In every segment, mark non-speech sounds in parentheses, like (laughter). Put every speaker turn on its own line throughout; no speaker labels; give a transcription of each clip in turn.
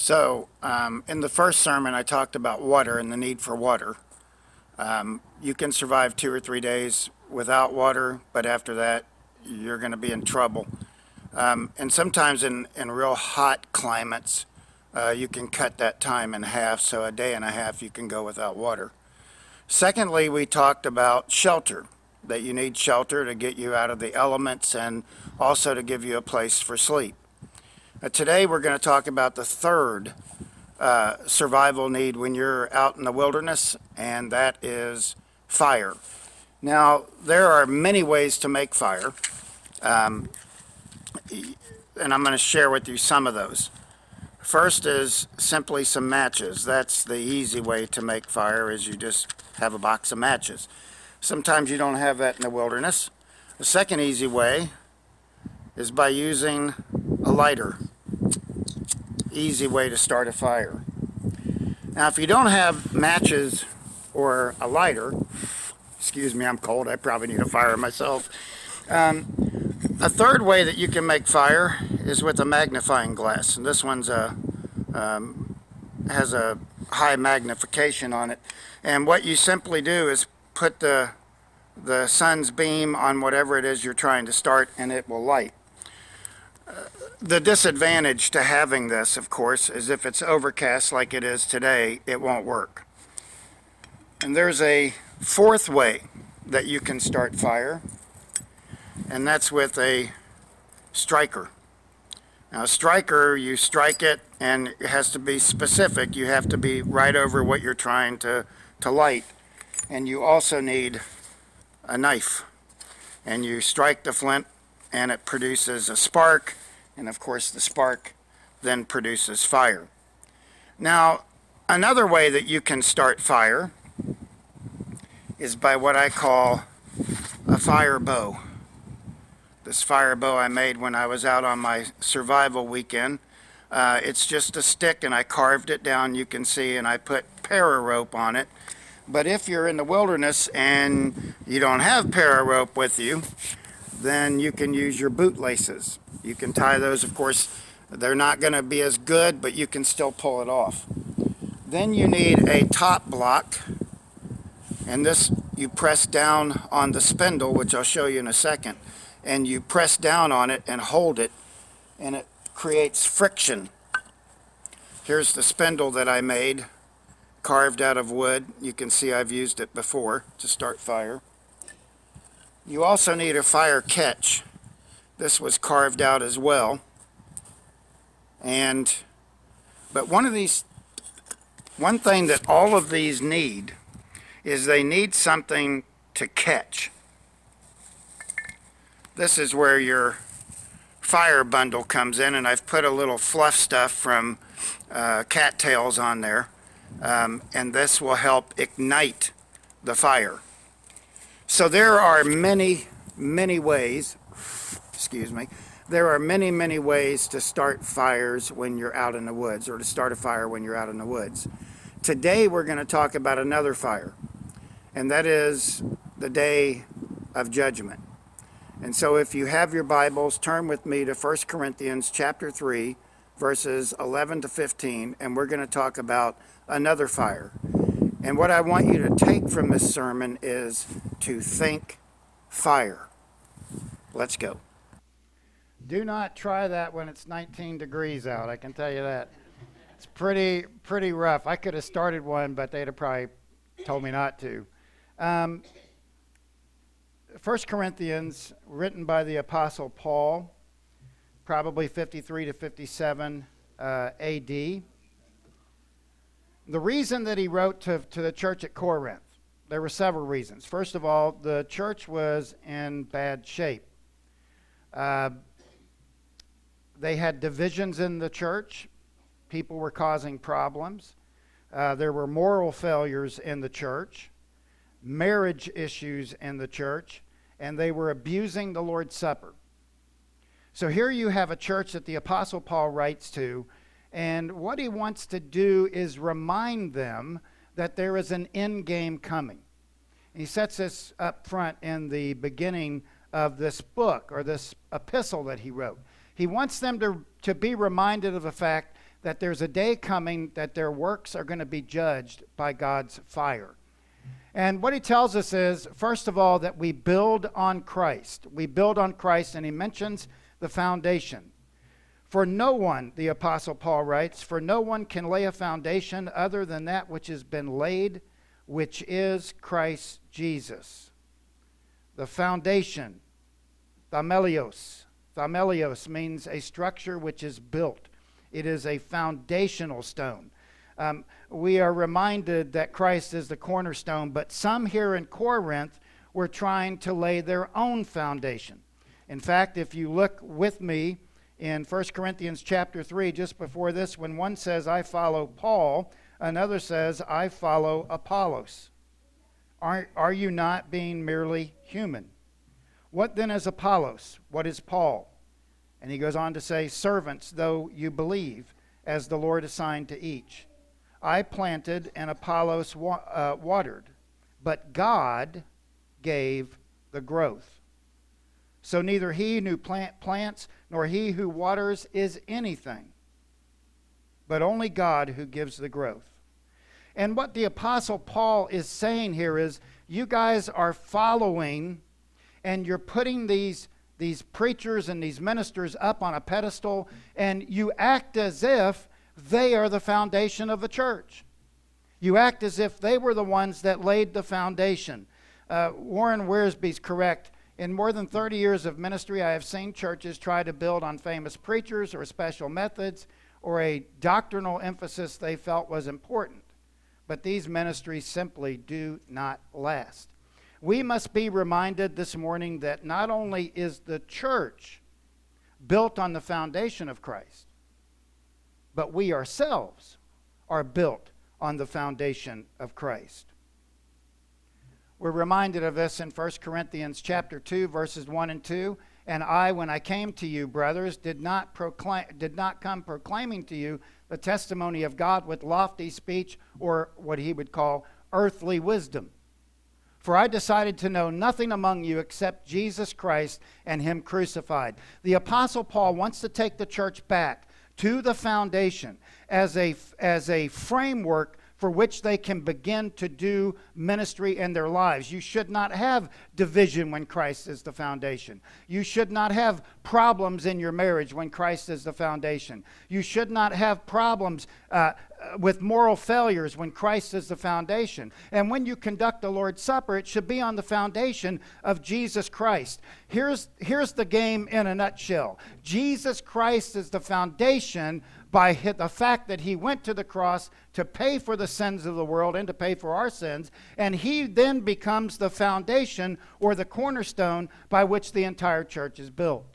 So, um, in the first sermon, I talked about water and the need for water. Um, you can survive two or three days without water, but after that, you're going to be in trouble. Um, and sometimes in, in real hot climates, uh, you can cut that time in half, so a day and a half you can go without water. Secondly, we talked about shelter, that you need shelter to get you out of the elements and also to give you a place for sleep. Uh, today, we're going to talk about the third uh, survival need when you're out in the wilderness, and that is fire. Now, there are many ways to make fire, um, and I'm going to share with you some of those. First is simply some matches. That's the easy way to make fire is you just have a box of matches. Sometimes you don't have that in the wilderness. The second easy way is by using a lighter. Easy way to start a fire. Now, if you don't have matches or a lighter, excuse me, I'm cold, I probably need a fire myself. Um, a third way that you can make fire is with a magnifying glass, and this one's a um, has a high magnification on it. And what you simply do is put the the sun's beam on whatever it is you're trying to start, and it will light. Uh, the disadvantage to having this, of course, is if it's overcast like it is today, it won't work. And there's a fourth way that you can start fire, and that's with a striker. Now, a striker, you strike it, and it has to be specific. You have to be right over what you're trying to, to light. And you also need a knife. And you strike the flint, and it produces a spark, and of course, the spark then produces fire. Now, another way that you can start fire is by what I call a fire bow. This fire bow I made when I was out on my survival weekend. Uh, it's just a stick and I carved it down, you can see, and I put para rope on it. But if you're in the wilderness and you don't have para rope with you, then you can use your bootlaces. You can tie those, of course, they're not going to be as good, but you can still pull it off. Then you need a top block and this you press down on the spindle which I'll show you in a second and you press down on it and hold it and it creates friction here's the spindle that I made carved out of wood you can see I've used it before to start fire you also need a fire catch this was carved out as well and but one of these one thing that all of these need is they need something to catch. This is where your fire bundle comes in, and I've put a little fluff stuff from uh, cattails on there, um, and this will help ignite the fire. So there are many, many ways, excuse me, there are many, many ways to start fires when you're out in the woods, or to start a fire when you're out in the woods. Today we're going to talk about another fire and that is the day of judgment. And so if you have your Bibles, turn with me to 1 Corinthians chapter 3, verses 11 to 15, and we're going to talk about another fire. And what I want you to take from this sermon is to think fire. Let's go. Do not try that when it's 19 degrees out, I can tell you that. It's pretty pretty rough. I could have started one, but they'd have probably told me not to. Um, 1 Corinthians, written by the Apostle Paul, probably 53 to 57 uh, AD. The reason that he wrote to, to the church at Corinth, there were several reasons. First of all, the church was in bad shape. Uh, they had divisions in the church, people were causing problems. Uh, there were moral failures in the church marriage issues in the church, and they were abusing the Lord's Supper. So here you have a church that the Apostle Paul writes to, and what he wants to do is remind them that there is an end game coming. He sets this up front in the beginning of this book or this epistle that he wrote. He wants them to, to be reminded of the fact
that there's a day coming that their works are going to be judged by God's fire. And what he tells us is, first of all, that we build on Christ. We build on Christ, and he mentions the foundation. For no one, the Apostle Paul writes, for no one can lay a foundation other than that which has been laid, which is Christ Jesus. The foundation, themelios. Themelios means a structure which is built, it is a foundational stone. Um, we are reminded that Christ is the cornerstone, but some here in Corinth were trying to lay their own foundation. In fact, if you look with me in 1 Corinthians chapter 3, just before this, when one says, I follow Paul, another says, I follow Apollos. Are, are you not being merely human? What then is Apollos? What is Paul? And he goes on to say, Servants, though you believe, as the Lord assigned to each. I planted and Apollos wa- uh, watered, but God gave the growth. So neither he who plant plants nor he who waters is anything, but only God who gives the growth. And what the Apostle Paul is saying here is you guys are following and you're putting these, these preachers and these ministers up on a pedestal, and you act as if they are the foundation of the church. You act as if they were the ones that laid the foundation. Uh, Warren Wiersbe's correct. In more than 30 years of ministry, I have seen churches try to build on famous preachers or special methods or a doctrinal emphasis they felt was important. But these ministries simply do not last. We must be reminded this morning that not only is the church built on the foundation of Christ, but we ourselves are built on the foundation of Christ. We're reminded of this in 1 Corinthians chapter 2 verses 1 and 2. And I when I came to you brothers did not proclaim did not come proclaiming to you the testimony of God with lofty speech or what he would call earthly wisdom. For I decided to know nothing among you except Jesus Christ and him crucified. The apostle Paul wants to take the church back to the foundation as a, as a framework for which they can begin to do ministry in their lives. You should not have division when Christ is the foundation. You should not have problems in your marriage when Christ is the foundation. You should not have problems uh, Uh, with moral failures when Christ is the foundation. And when you conduct the Lord's Supper, it should be on the foundation of Jesus Christ. Here's, here's the game in a nutshell Jesus Christ is the foundation by the fact that he went to the cross to pay for the sins of the world and to pay for our sins, and he then becomes the foundation or the cornerstone by which the entire church is built.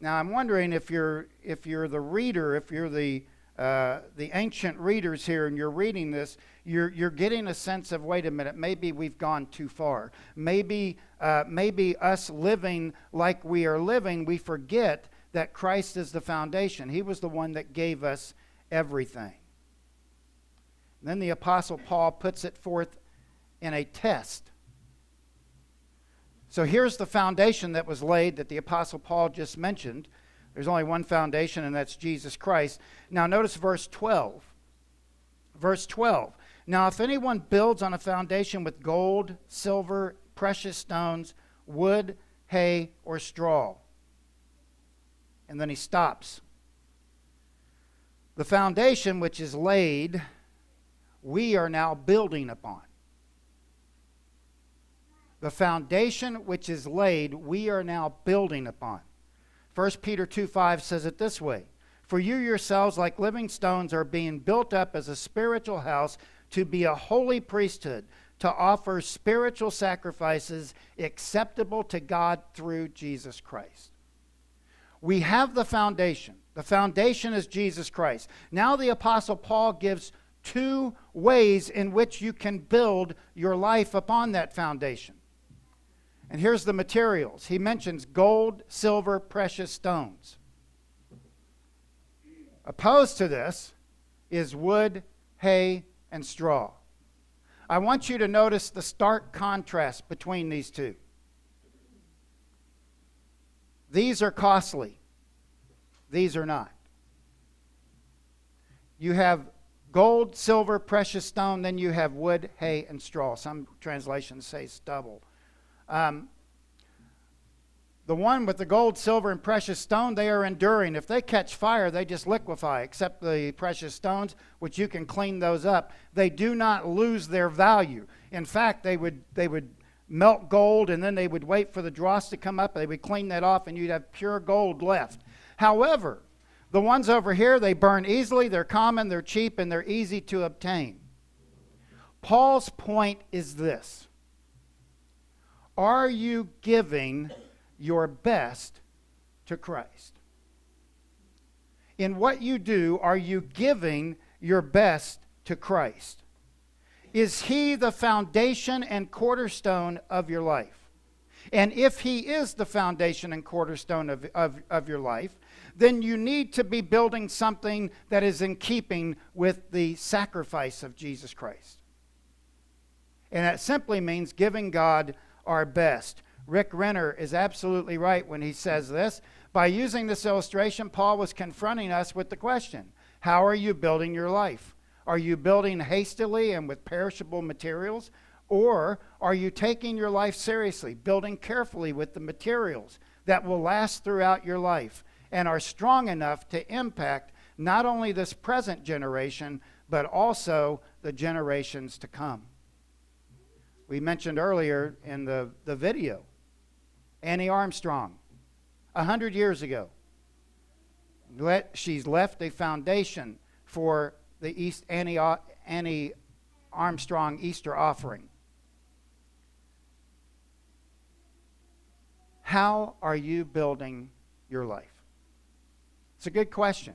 Now, I'm wondering if you're, if you're the reader, if you're the, uh, the ancient readers here and you're reading this, you're, you're getting a sense of wait a minute, maybe we've gone too far. Maybe, uh, maybe us living like we are living, we forget that Christ is the foundation. He was the one that gave us everything. then the Apostle Paul puts it forth in a test. So here's the foundation that was laid that the Apostle Paul just mentioned. There's only one foundation, and that's Jesus Christ. Now, notice verse 12. Verse 12. Now, if anyone builds on a foundation with gold, silver, precious stones, wood, hay, or straw, and then he stops. The foundation which is laid, we are now building upon. The foundation which is laid, we are now building upon. 1 Peter 2 5 says it this way For you yourselves, like living stones, are being built up as a spiritual house to be a holy priesthood, to offer spiritual sacrifices acceptable to God through Jesus Christ. We have the foundation. The foundation is Jesus Christ. Now, the Apostle Paul gives two ways in which you can build your life upon that foundation. And here's the materials. He mentions gold, silver, precious stones. Opposed to this is wood, hay, and straw. I want you to notice the stark contrast between these two. These are costly, these are not. you have gold, silver, precious stone, then you have wood, hay, and straw. Some translations say stubble. Um, the one with the gold, silver, and precious stone, they are enduring. If they catch fire, they just liquefy, except the precious stones, which you can clean those up. They do not lose their value. In fact, they would, they would melt gold and then they would wait for the dross to come up. They would clean that off and you'd have pure gold left. However, the ones over here, they burn easily, they're common, they're cheap, and they're easy to obtain. Paul's point is this Are you giving your best to Christ? In what you do, are you giving your best to Christ? Is He the foundation and cornerstone of your life? And if He is the foundation and cornerstone of, of, of your life, then you need to be building something that is in keeping with the sacrifice of Jesus Christ. And that simply means giving God our best. Rick Renner is absolutely right when he says this. By using this illustration, Paul was confronting us with the question How are you building your life? Are you building hastily and with perishable materials? Or are you taking your life seriously, building carefully with the materials that will last throughout your life? and are strong enough to impact not only this present generation, but also the generations to come. We mentioned earlier in the, the video Annie Armstrong, a hundred years ago. Let, she's left a foundation for the East Annie, uh, Annie Armstrong Easter offering. How are you building your life? It's a good question.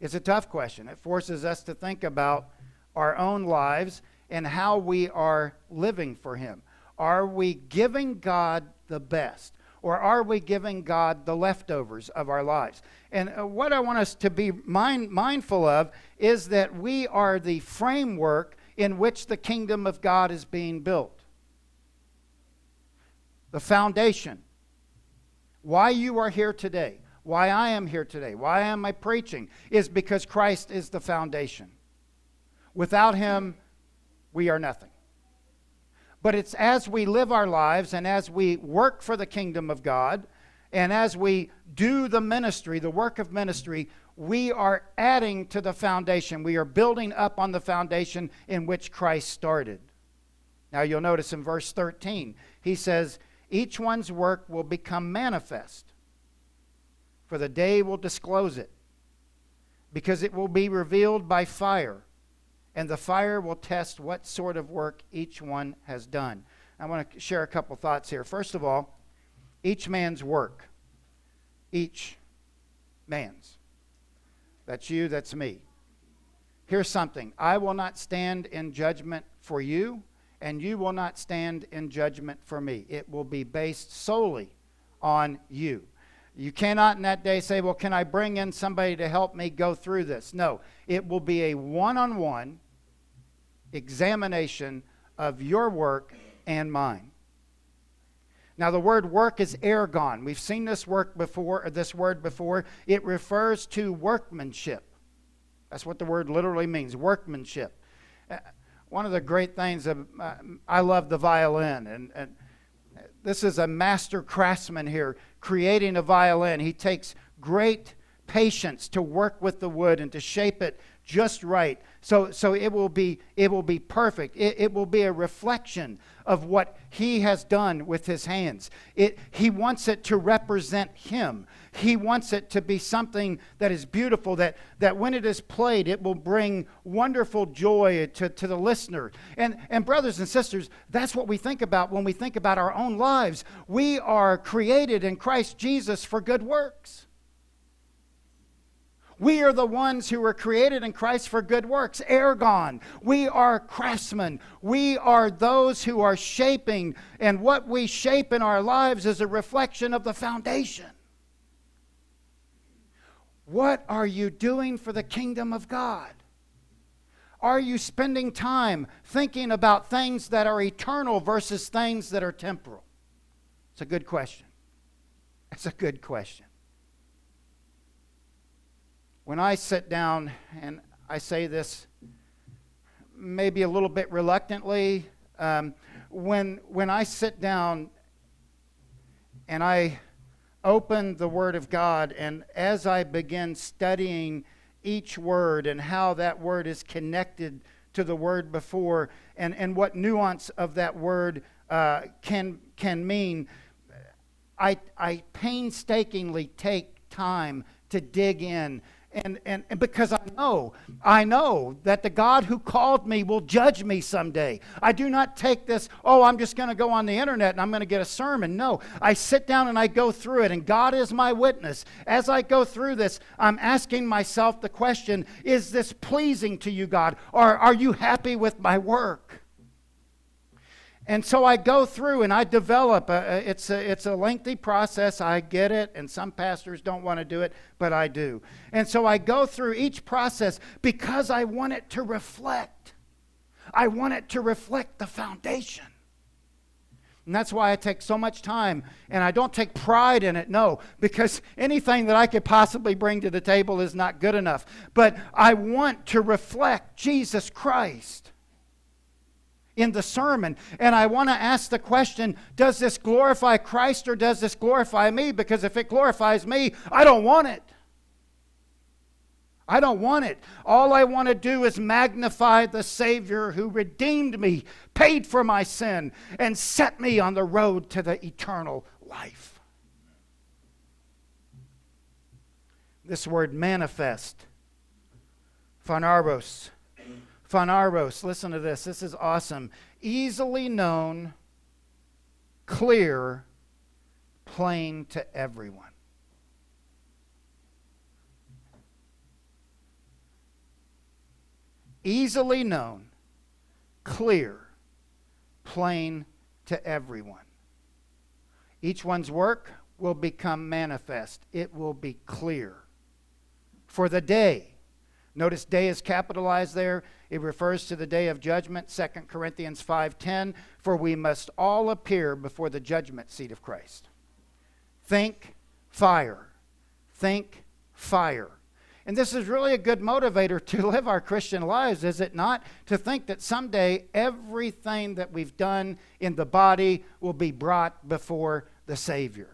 It's a tough question. It forces us to think about our own lives and how we are living for Him. Are we giving God the best? Or are we giving God the leftovers of our lives? And uh, what I want us to be mind, mindful of is that we are the framework in which the kingdom of God is being built. The foundation. Why you are here today why I am here today, why am I preaching, is because Christ is the foundation. Without Him, we are nothing. But it's as we live our lives and as we work for the kingdom of God and as we do the ministry, the work of ministry, we are adding to the foundation. We are building up on the foundation in which Christ started. Now you'll notice in verse 13, he says, Each one's work will become manifest for the day will disclose it, because it will be revealed by fire, and the fire will test what sort of work each one has done. I want to share a couple thoughts here. First of all, each man's work. Each man's. That's you, that's me. Here's something I will not stand in judgment for you, and you will not stand in judgment for me. It will be based solely on you. You cannot in that day say, Well, can I bring in somebody to help me go through this? No, it will be a one on one examination of your work and mine. Now, the word work is ergon. We've seen this work before, this word before. It refers to workmanship. That's what the word literally means workmanship. Uh, one of the great things, of, uh, I love the violin, and, and this is a master craftsman here creating a violin. He takes great patience to work with the wood and to shape it just right. So so it will be it will be perfect. It, it will be a reflection of what he has done with his hands. It he wants it to represent him he wants it to be something that is beautiful that that when it is played it will bring wonderful joy to, to the listener and and brothers and sisters that's what we think about when we think about our own lives we are created in christ jesus for good works we are the ones who were created in Christ for good works. Ergon. We are craftsmen. We are those who are shaping, and what we shape in our lives is a reflection of the foundation. What are you doing for the kingdom of God? Are you spending time thinking about things that are eternal versus things that are temporal? It's a good question. It's a good question when I sit down and I say this maybe a little bit reluctantly. Um, when, when I sit down and I open the Word of God, and as I begin studying each word and how that word is connected to the word before, and, and what nuance of that word uh, can, can mean, I, I painstakingly take time to dig in and, and, and because I know, I know that the God who called me will judge me someday. I do not take this, oh, I'm just going to go on the internet and I'm going to get a sermon. No, I sit down and I go through it, and God is my witness. As I go through this, I'm asking myself the question is this pleasing to you, God? Or are you happy with my work? And so I go through and I develop. A, it's, a, it's a lengthy process. I get it. And some pastors don't want to do it, but I do. And so I go through each process because I want it to reflect. I want it to reflect the foundation. And that's why I take so much time. And I don't take pride in it, no, because anything that I could possibly bring to the table is not good enough. But I want to reflect Jesus Christ in the sermon. And I want to ask the question does this glorify Christ or does this glorify me? Because if it glorifies me, I don't want it. I don't want it. All I want to do is magnify the Savior who redeemed me, paid for my sin, and set me on the road to the eternal life. This word manifest, phaneros, Phaneros, listen to this. This is awesome. Easily known, clear, plain to everyone. Easily known, clear, plain to everyone. Each one's work will become manifest, it will be clear. For the day, Notice day is capitalized there. It refers to the day of judgment, 2 Corinthians 5:10, for we must all appear before the judgment seat of Christ. Think fire. Think fire. And this is really a good motivator to (laughs) live our Christian lives, is it not? To think that someday everything that we've done in the body will be brought before the Savior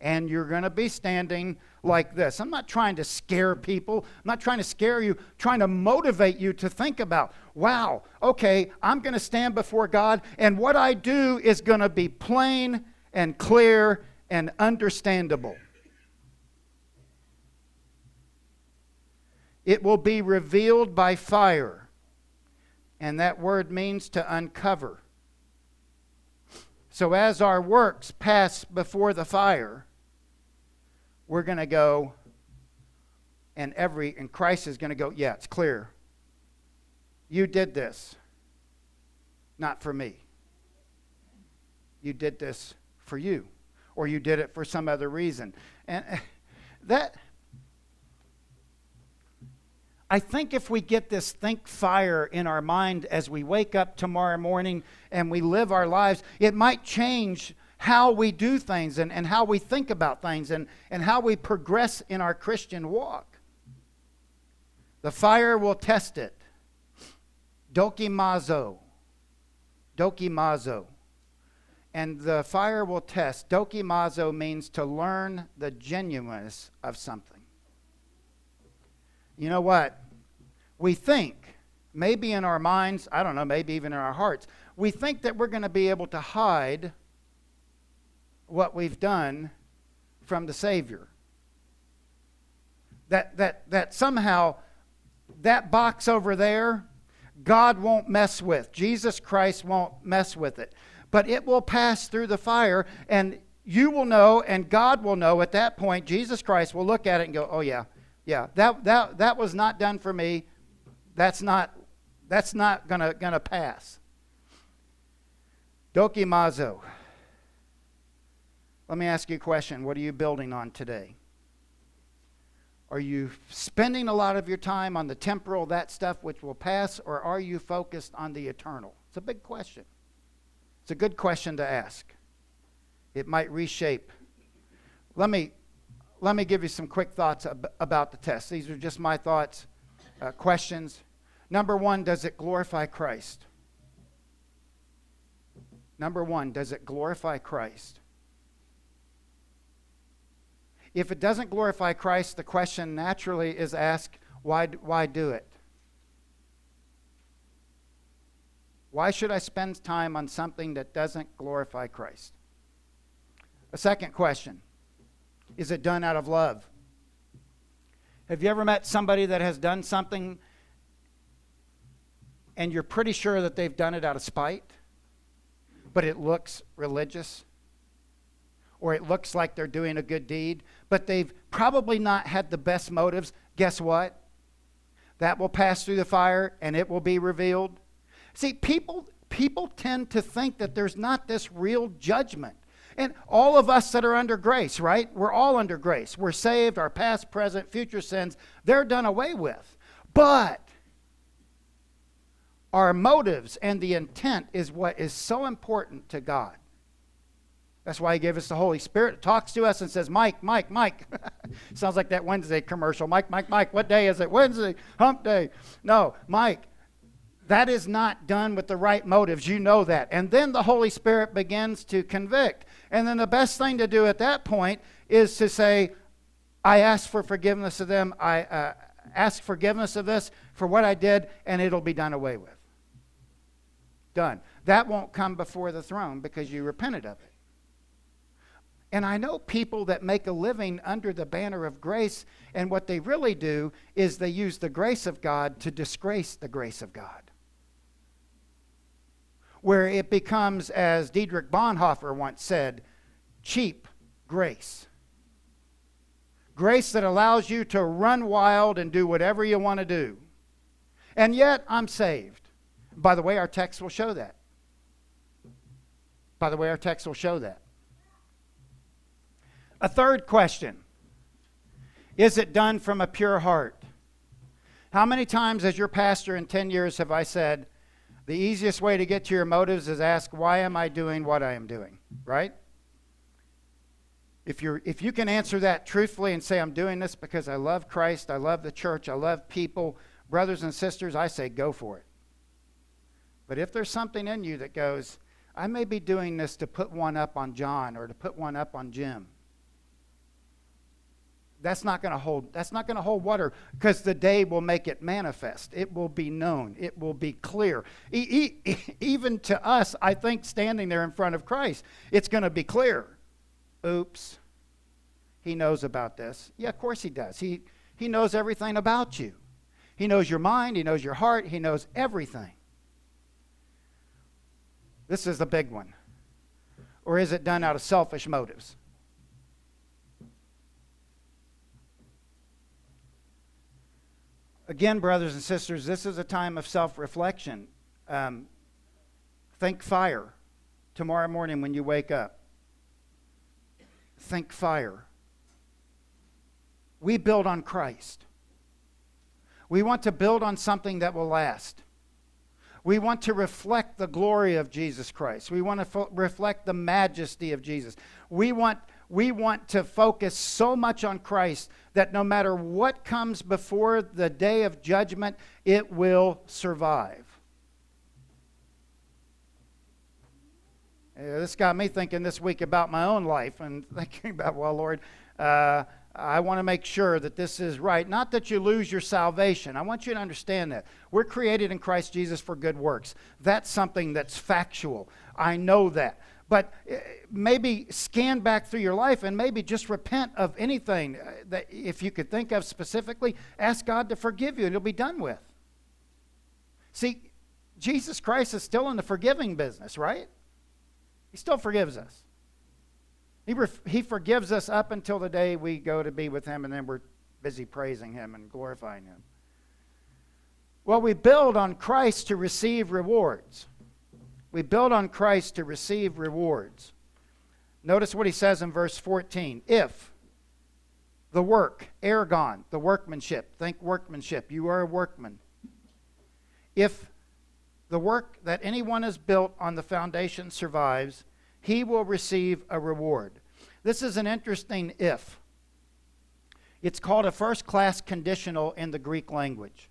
and you're going to be standing like this. I'm not trying to scare people. I'm not trying to scare you, I'm trying to motivate you to think about, wow, okay, I'm going to stand before God, and what I do is going to be plain and clear and understandable. It will be revealed by fire. And that word means to uncover. So as our works pass before the fire, we're going to go and every and Christ is going to go, "Yeah, it's clear. You did this not for me. You did this for you or you did it for some other reason." And eh, that I think if we get this think fire in our mind as we wake up tomorrow morning and we live our lives, it might change how we do things and, and how we think about things and, and how we progress in our Christian walk. The fire will test it. Dokimazo. Dokimazo. And the fire will test. Dokimazo means to learn the genuineness of something. You know what? We think, maybe in our minds, I don't know, maybe even in our hearts, we think that we're going to be able to hide what we've done from the Savior. That, that, that somehow that box over there, God won't mess with. Jesus Christ won't mess with it. But it will pass through the fire, and you will know, and God will know at that point. Jesus Christ will look at it and go, Oh, yeah, yeah, that, that, that was not done for me. That's not, that's not going to gonna pass. Dokimazo. Let me ask you a question. What are you building on today? Are you spending a lot of your time on the temporal, that stuff which will pass, or are you focused on the eternal? It's a big question. It's a good question to ask. It might reshape. Let me, let me give you some quick thoughts ab- about the test. These are just my thoughts. uh, questions. Number one, does it glorify Christ? Number one, does it glorify Christ? If it doesn't glorify Christ, the question naturally is asked, why, why do it? Why should I spend time on something that doesn't glorify Christ? A second question Is it done out of love? Have you ever met somebody that has done something and you're pretty sure that they've done it out of spite, but it looks religious? Or it looks like they're doing a good deed, but they've probably not had the best motives. Guess what? That will pass through the fire and it will be revealed. See, people, people tend to think that there's not this real judgment. And all of us that are under grace, right? We're all under grace. We're saved, our past, present, future sins, they're done away with. But our motives and the intent is what is so important to God. That's why he gave us the Holy Spirit. talks to us and says, Mike, Mike, Mike. (laughs) Sounds like that Wednesday commercial. Mike, Mike, Mike, what day is it? Wednesday, hump day. No, Mike, that is not done with the right motives. You know that. And then the Holy Spirit begins to convict. And then the best thing to do at that point is to say, I ask for forgiveness of them. I uh, ask forgiveness of this for what I did, and it'll be done away with. Done. That won't come before the throne because you repented of it. And I know people that make a living under the banner of grace, and what they really do is they use the grace of God to disgrace the grace of God where it becomes, as Dietrich Bonhoeffer once said, cheap grace. Grace that allows you to run wild and do whatever you want to do. And yet, I'm saved. By the way, our text will show that. By the way, our text will show that. A third question Is it done from a pure heart? How many times, as your pastor in 10 years, have I said, the easiest way to get to your motives is ask, why am I doing what I am doing? Right? If, you're, if you can answer that truthfully and say, I'm doing this because I love Christ, I love the church, I love people, brothers and sisters, I say, go for it. But if there's something in you that goes, I may be doing this to put one up on John or to put one up on Jim, that's not going to hold that's not going to hold water because the day will make it manifest. It will be known. It will be clear. E- e- (laughs) even to us i think standing there in front of christ it's going to be clear. Oops. He knows about this. Yeah of course he does. He he knows everything about you. He knows your mind he knows your heart he knows everything. This is the big one. Or is it done out of selfish motives Again, brothers and sisters, this is a time of self reflection. Um, think fire tomorrow morning when you wake up. Think fire. We build on Christ. We want to build on something that will last. We want to reflect the glory of Jesus Christ. We want to fo- reflect the majesty of Jesus. We want we want to focus so much on Christ that no matter what comes before the day of judgment, it will survive. This got me thinking this week about my own life and (laughs) thinking about, well, Lord, uh, I want to make sure that this is right. Not that you lose your salvation. I want you to understand that. We're created in Christ Jesus for good works. That's something that's factual. I know that. But uh, maybe scan back through your life and maybe just repent of anything uh, that if you could think of specifically, ask God to forgive you and you'll be done with. See, Jesus Christ is still in the forgiving business, right? He still forgives us. He, ref- he forgives us up until the day we go to be with Him, and then we're busy praising Him and glorifying Him. Well, we build on Christ to receive rewards. We build on Christ to receive rewards. Notice what he says in verse 14. If the work, ergon, the workmanship, think workmanship, you are a workman. If the work that anyone has built on the foundation survives, he will receive a reward. This is an interesting if. It's called a first class conditional in the Greek language.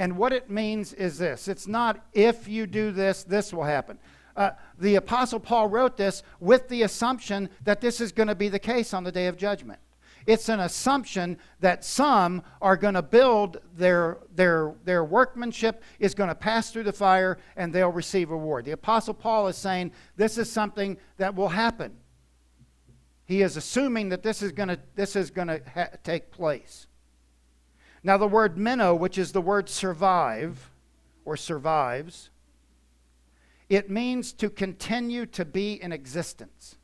And what it means is this it's not if you do this, this will happen. Uh, the Apostle Paul wrote this with the assumption that this is going to be the case on the day of judgment. It's an assumption that some are going to build their, their, their workmanship is going to pass through the fire and they'll receive reward. The Apostle Paul is saying this is something that will happen. He is assuming that this is going to, this is going to ha- take place. Now, the word meno, which is the word survive or survives, it means to continue to be in existence.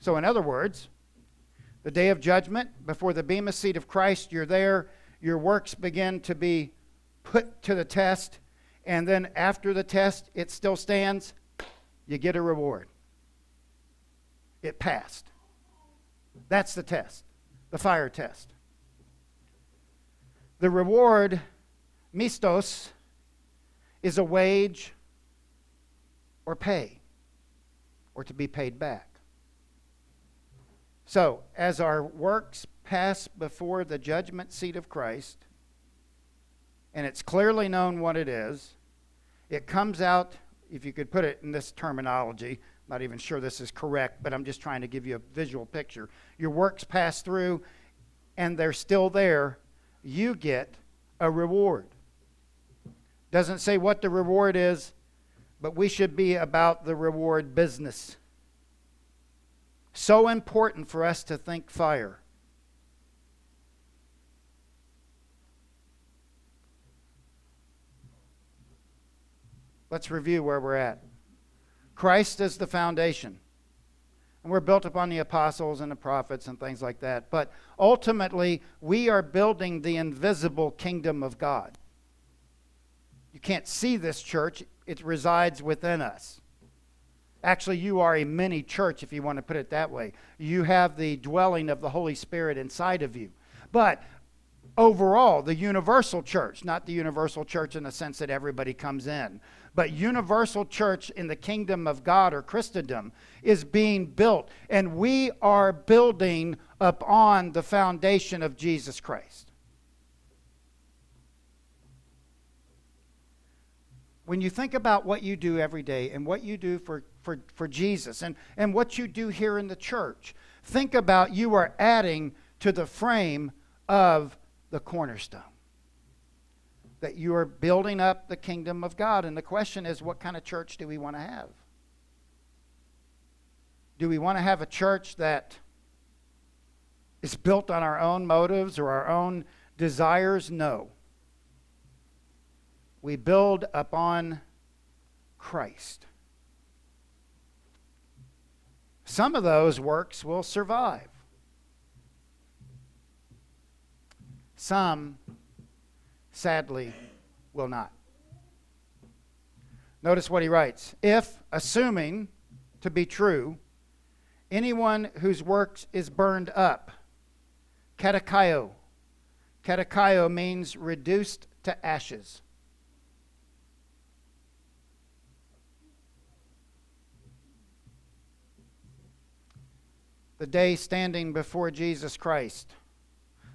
So, in other words, the day of judgment, before the Bema seat of Christ, you're there, your works begin to be put to the test, and then after the test, it still stands, you get a reward. It passed. That's the test, the fire test. The reward, misthos, is a wage or pay, or to be paid back. So, as our works pass before the judgment seat of Christ, and it's clearly known what it is, it comes out, if you could put it in this terminology, I'm not even sure this is correct, but I'm just trying to give you a visual picture. Your works pass through, and they're still there, you get a reward. Doesn't say what the reward is, but we should be about the reward business. So important for us to think fire. Let's review where we're at. Christ is the foundation. And we're built upon the apostles and the prophets and things like that. But ultimately, we are building the invisible kingdom of God. You can't see this church, it resides within us. Actually, you are a mini church, if you want to put it that way. You have the dwelling of the Holy Spirit inside of you. But overall, the universal church, not the universal church in the sense that everybody comes in, but universal church in the kingdom of God or Christendom is being built. And we are building upon the foundation of Jesus Christ. When you think about what you do every day and what you do for for, for Jesus and, and what you do here in the church. Think about you are adding to the frame of the cornerstone. That you are building up the kingdom of God. And the question is, what kind of church do we want to have? Do we want to have a church that is built on our own motives or our own desires? No. We build upon Christ. Some of those works will survive. Some, sadly, will not. Notice what he writes. If, assuming to be true, anyone whose works is burned up, katakaio. Katakaio means reduced to ashes. the day standing before Jesus Christ.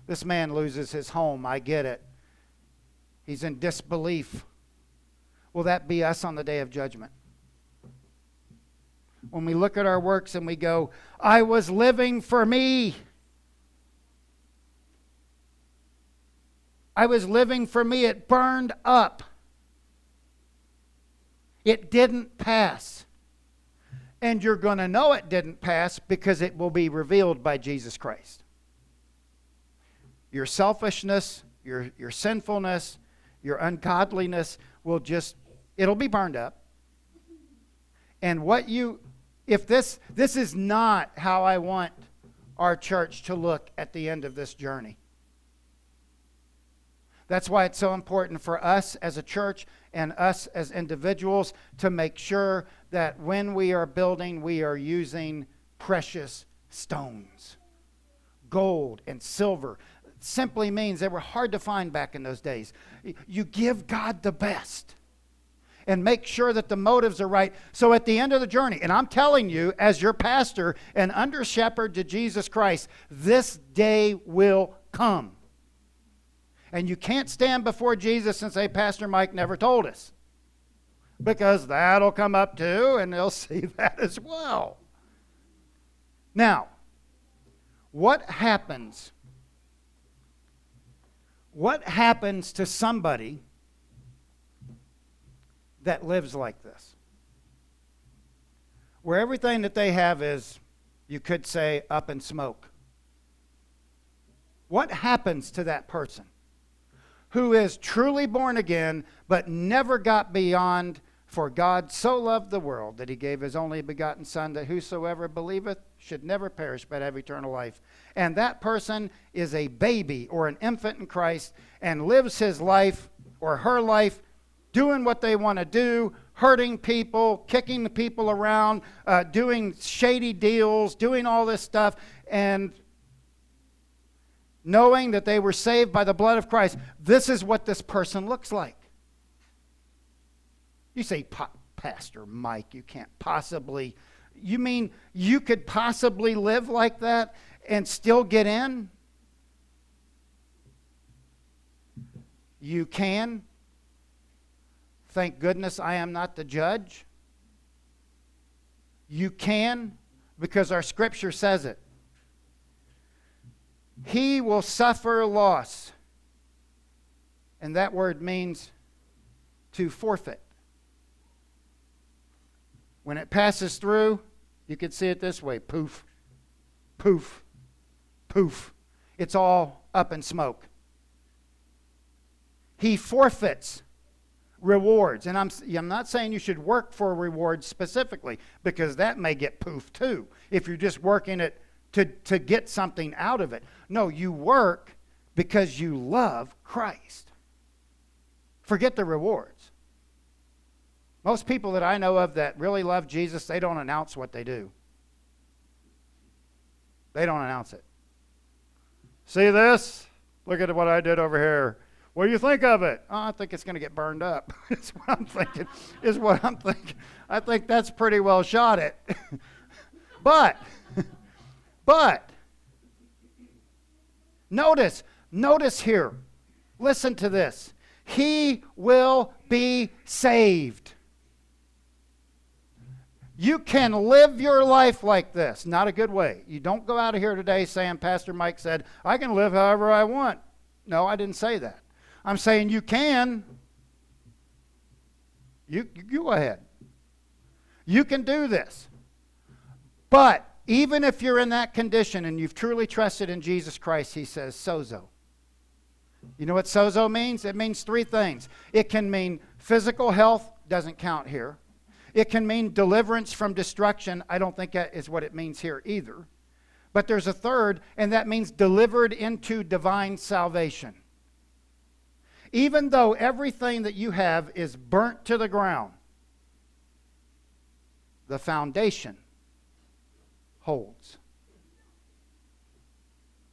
This man loses his home. I get it. He's in disbelief. Will that be us on the day of judgment? When we look at our works and we go, I was living for me. I was living for me. It burned up. It didn't pass. And you're going to know it didn't pass because it will be revealed by Jesus Christ. Your selfishness, your, your sinfulness, your ungodliness will just, it'll be burned up. And what you, if this, this is not how I want our church to look at the end of this journey. That's why it's so important for us as a church and us as individuals to make sure that when we are building, we are using precious stones. Gold and silver simply means they were hard to find back in those days. You give God the best and make sure that the motives are right. So at the end of the journey, and I'm telling you, as your pastor and under shepherd to Jesus Christ, this day will come And you can't stand before Jesus and say, Pastor Mike never told us. Because that'll come up too, and they'll (laughs) see that as well. Now, what happens? What happens to somebody that lives like this? Where everything that they have is, you could say, up in smoke. What happens to that person who is truly born again but never got beyond for God so loved the world that he gave his only begotten Son, that whosoever believeth should never perish but have eternal life. And that person is a baby or an infant in Christ and lives his life or her life doing what they want to do, hurting people, kicking the people around, uh, doing shady deals, doing all this stuff, and knowing that they were saved by the blood of Christ. This is what this person looks like. You say, Pastor Mike, you can't possibly. You mean you could possibly live like that and still get in? You can. Thank goodness I am not the judge. You can because our scripture says it. He will suffer loss. And that word means to forfeit. When it passes through, you can see it this way poof, poof, poof. It's all up in smoke. He forfeits rewards. And I'm, I'm not saying you should work for rewards specifically, because that may get poof too, if you're just working it to, to get something out of it. No, you work because you love Christ. Forget the rewards. Most people that I know of that really love Jesus, they don't announce what they do. They don't announce it. See this? Look at what I did over here. What do you think of it? Oh, I think it's going to get burned up. (laughs) is what I'm thinking. Is what I'm thinking. I think that's pretty well shot it. (laughs) but, (laughs) but, notice, notice here. Listen to this. He will be saved. You can live your life like this. Not a good way. You don't go out of here today saying, Pastor Mike said, I can live however I want. No, I didn't say that. I'm saying you can. You, you go ahead. You can do this. But even if you're in that condition and you've truly trusted in Jesus Christ, he says, sozo. You know what sozo means? It means three things. It can mean physical health, doesn't count here. It can mean deliverance from destruction. I don't think that is what it means here either. But there's a third, and that means delivered into divine salvation. Even though everything that you have is burnt to the ground, the foundation holds.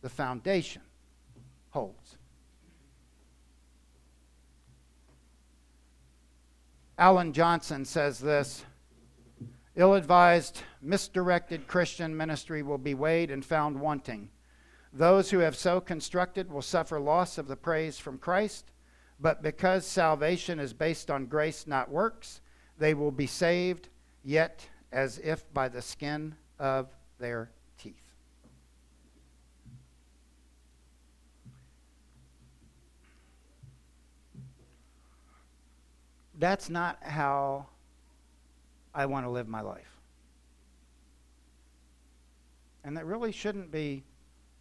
The foundation holds. Alan Johnson says this ill advised, misdirected Christian ministry will be weighed and found wanting. Those who have so constructed will suffer loss of the praise from Christ, but because salvation is based on grace, not works, they will be saved, yet as if by the skin of their that's not how I want to live my life. And that really shouldn't be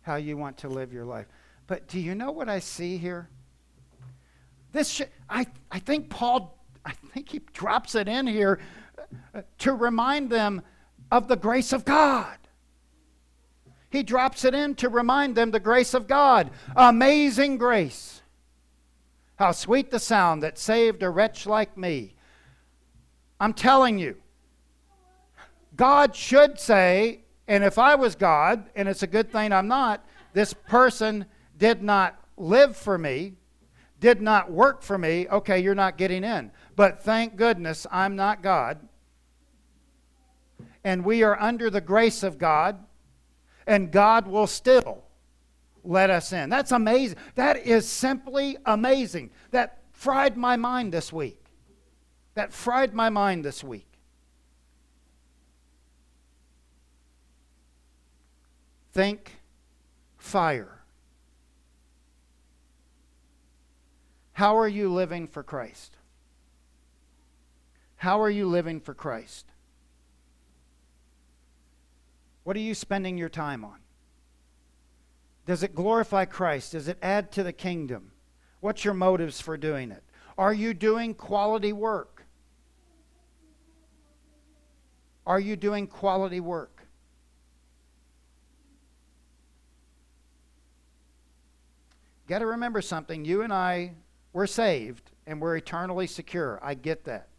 how you want to live your life. But do you know what I see here? This sh- I, I think Paul, I think he drops it in here uh, to remind them of the grace of God. He drops it in to remind them the grace of God. Amazing grace. How sweet the sound that saved a wretch like me. I'm telling you, God should say, and if I was God, and it's a good thing I'm not, this person did not live for me, did not work for me, okay, you're not getting in. But thank goodness I'm not God. And we are under the grace of God, and God will still let us in. That's amazing. That is simply amazing. That fried my mind this week. That fried my mind this week. Think fire. How are you living for Christ? How are you living for Christ? What are you spending your time on? Does it glorify Christ? Does it add to the kingdom? What's your motives for doing it? Are you doing quality work? Are you doing quality work? Got to remember something. You and I, we're saved and we're eternally secure. I get that.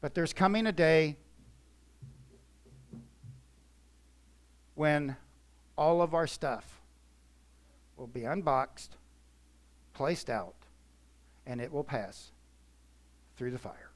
But there's coming a day when all of our stuff will be unboxed, placed out, and it will pass through the fire.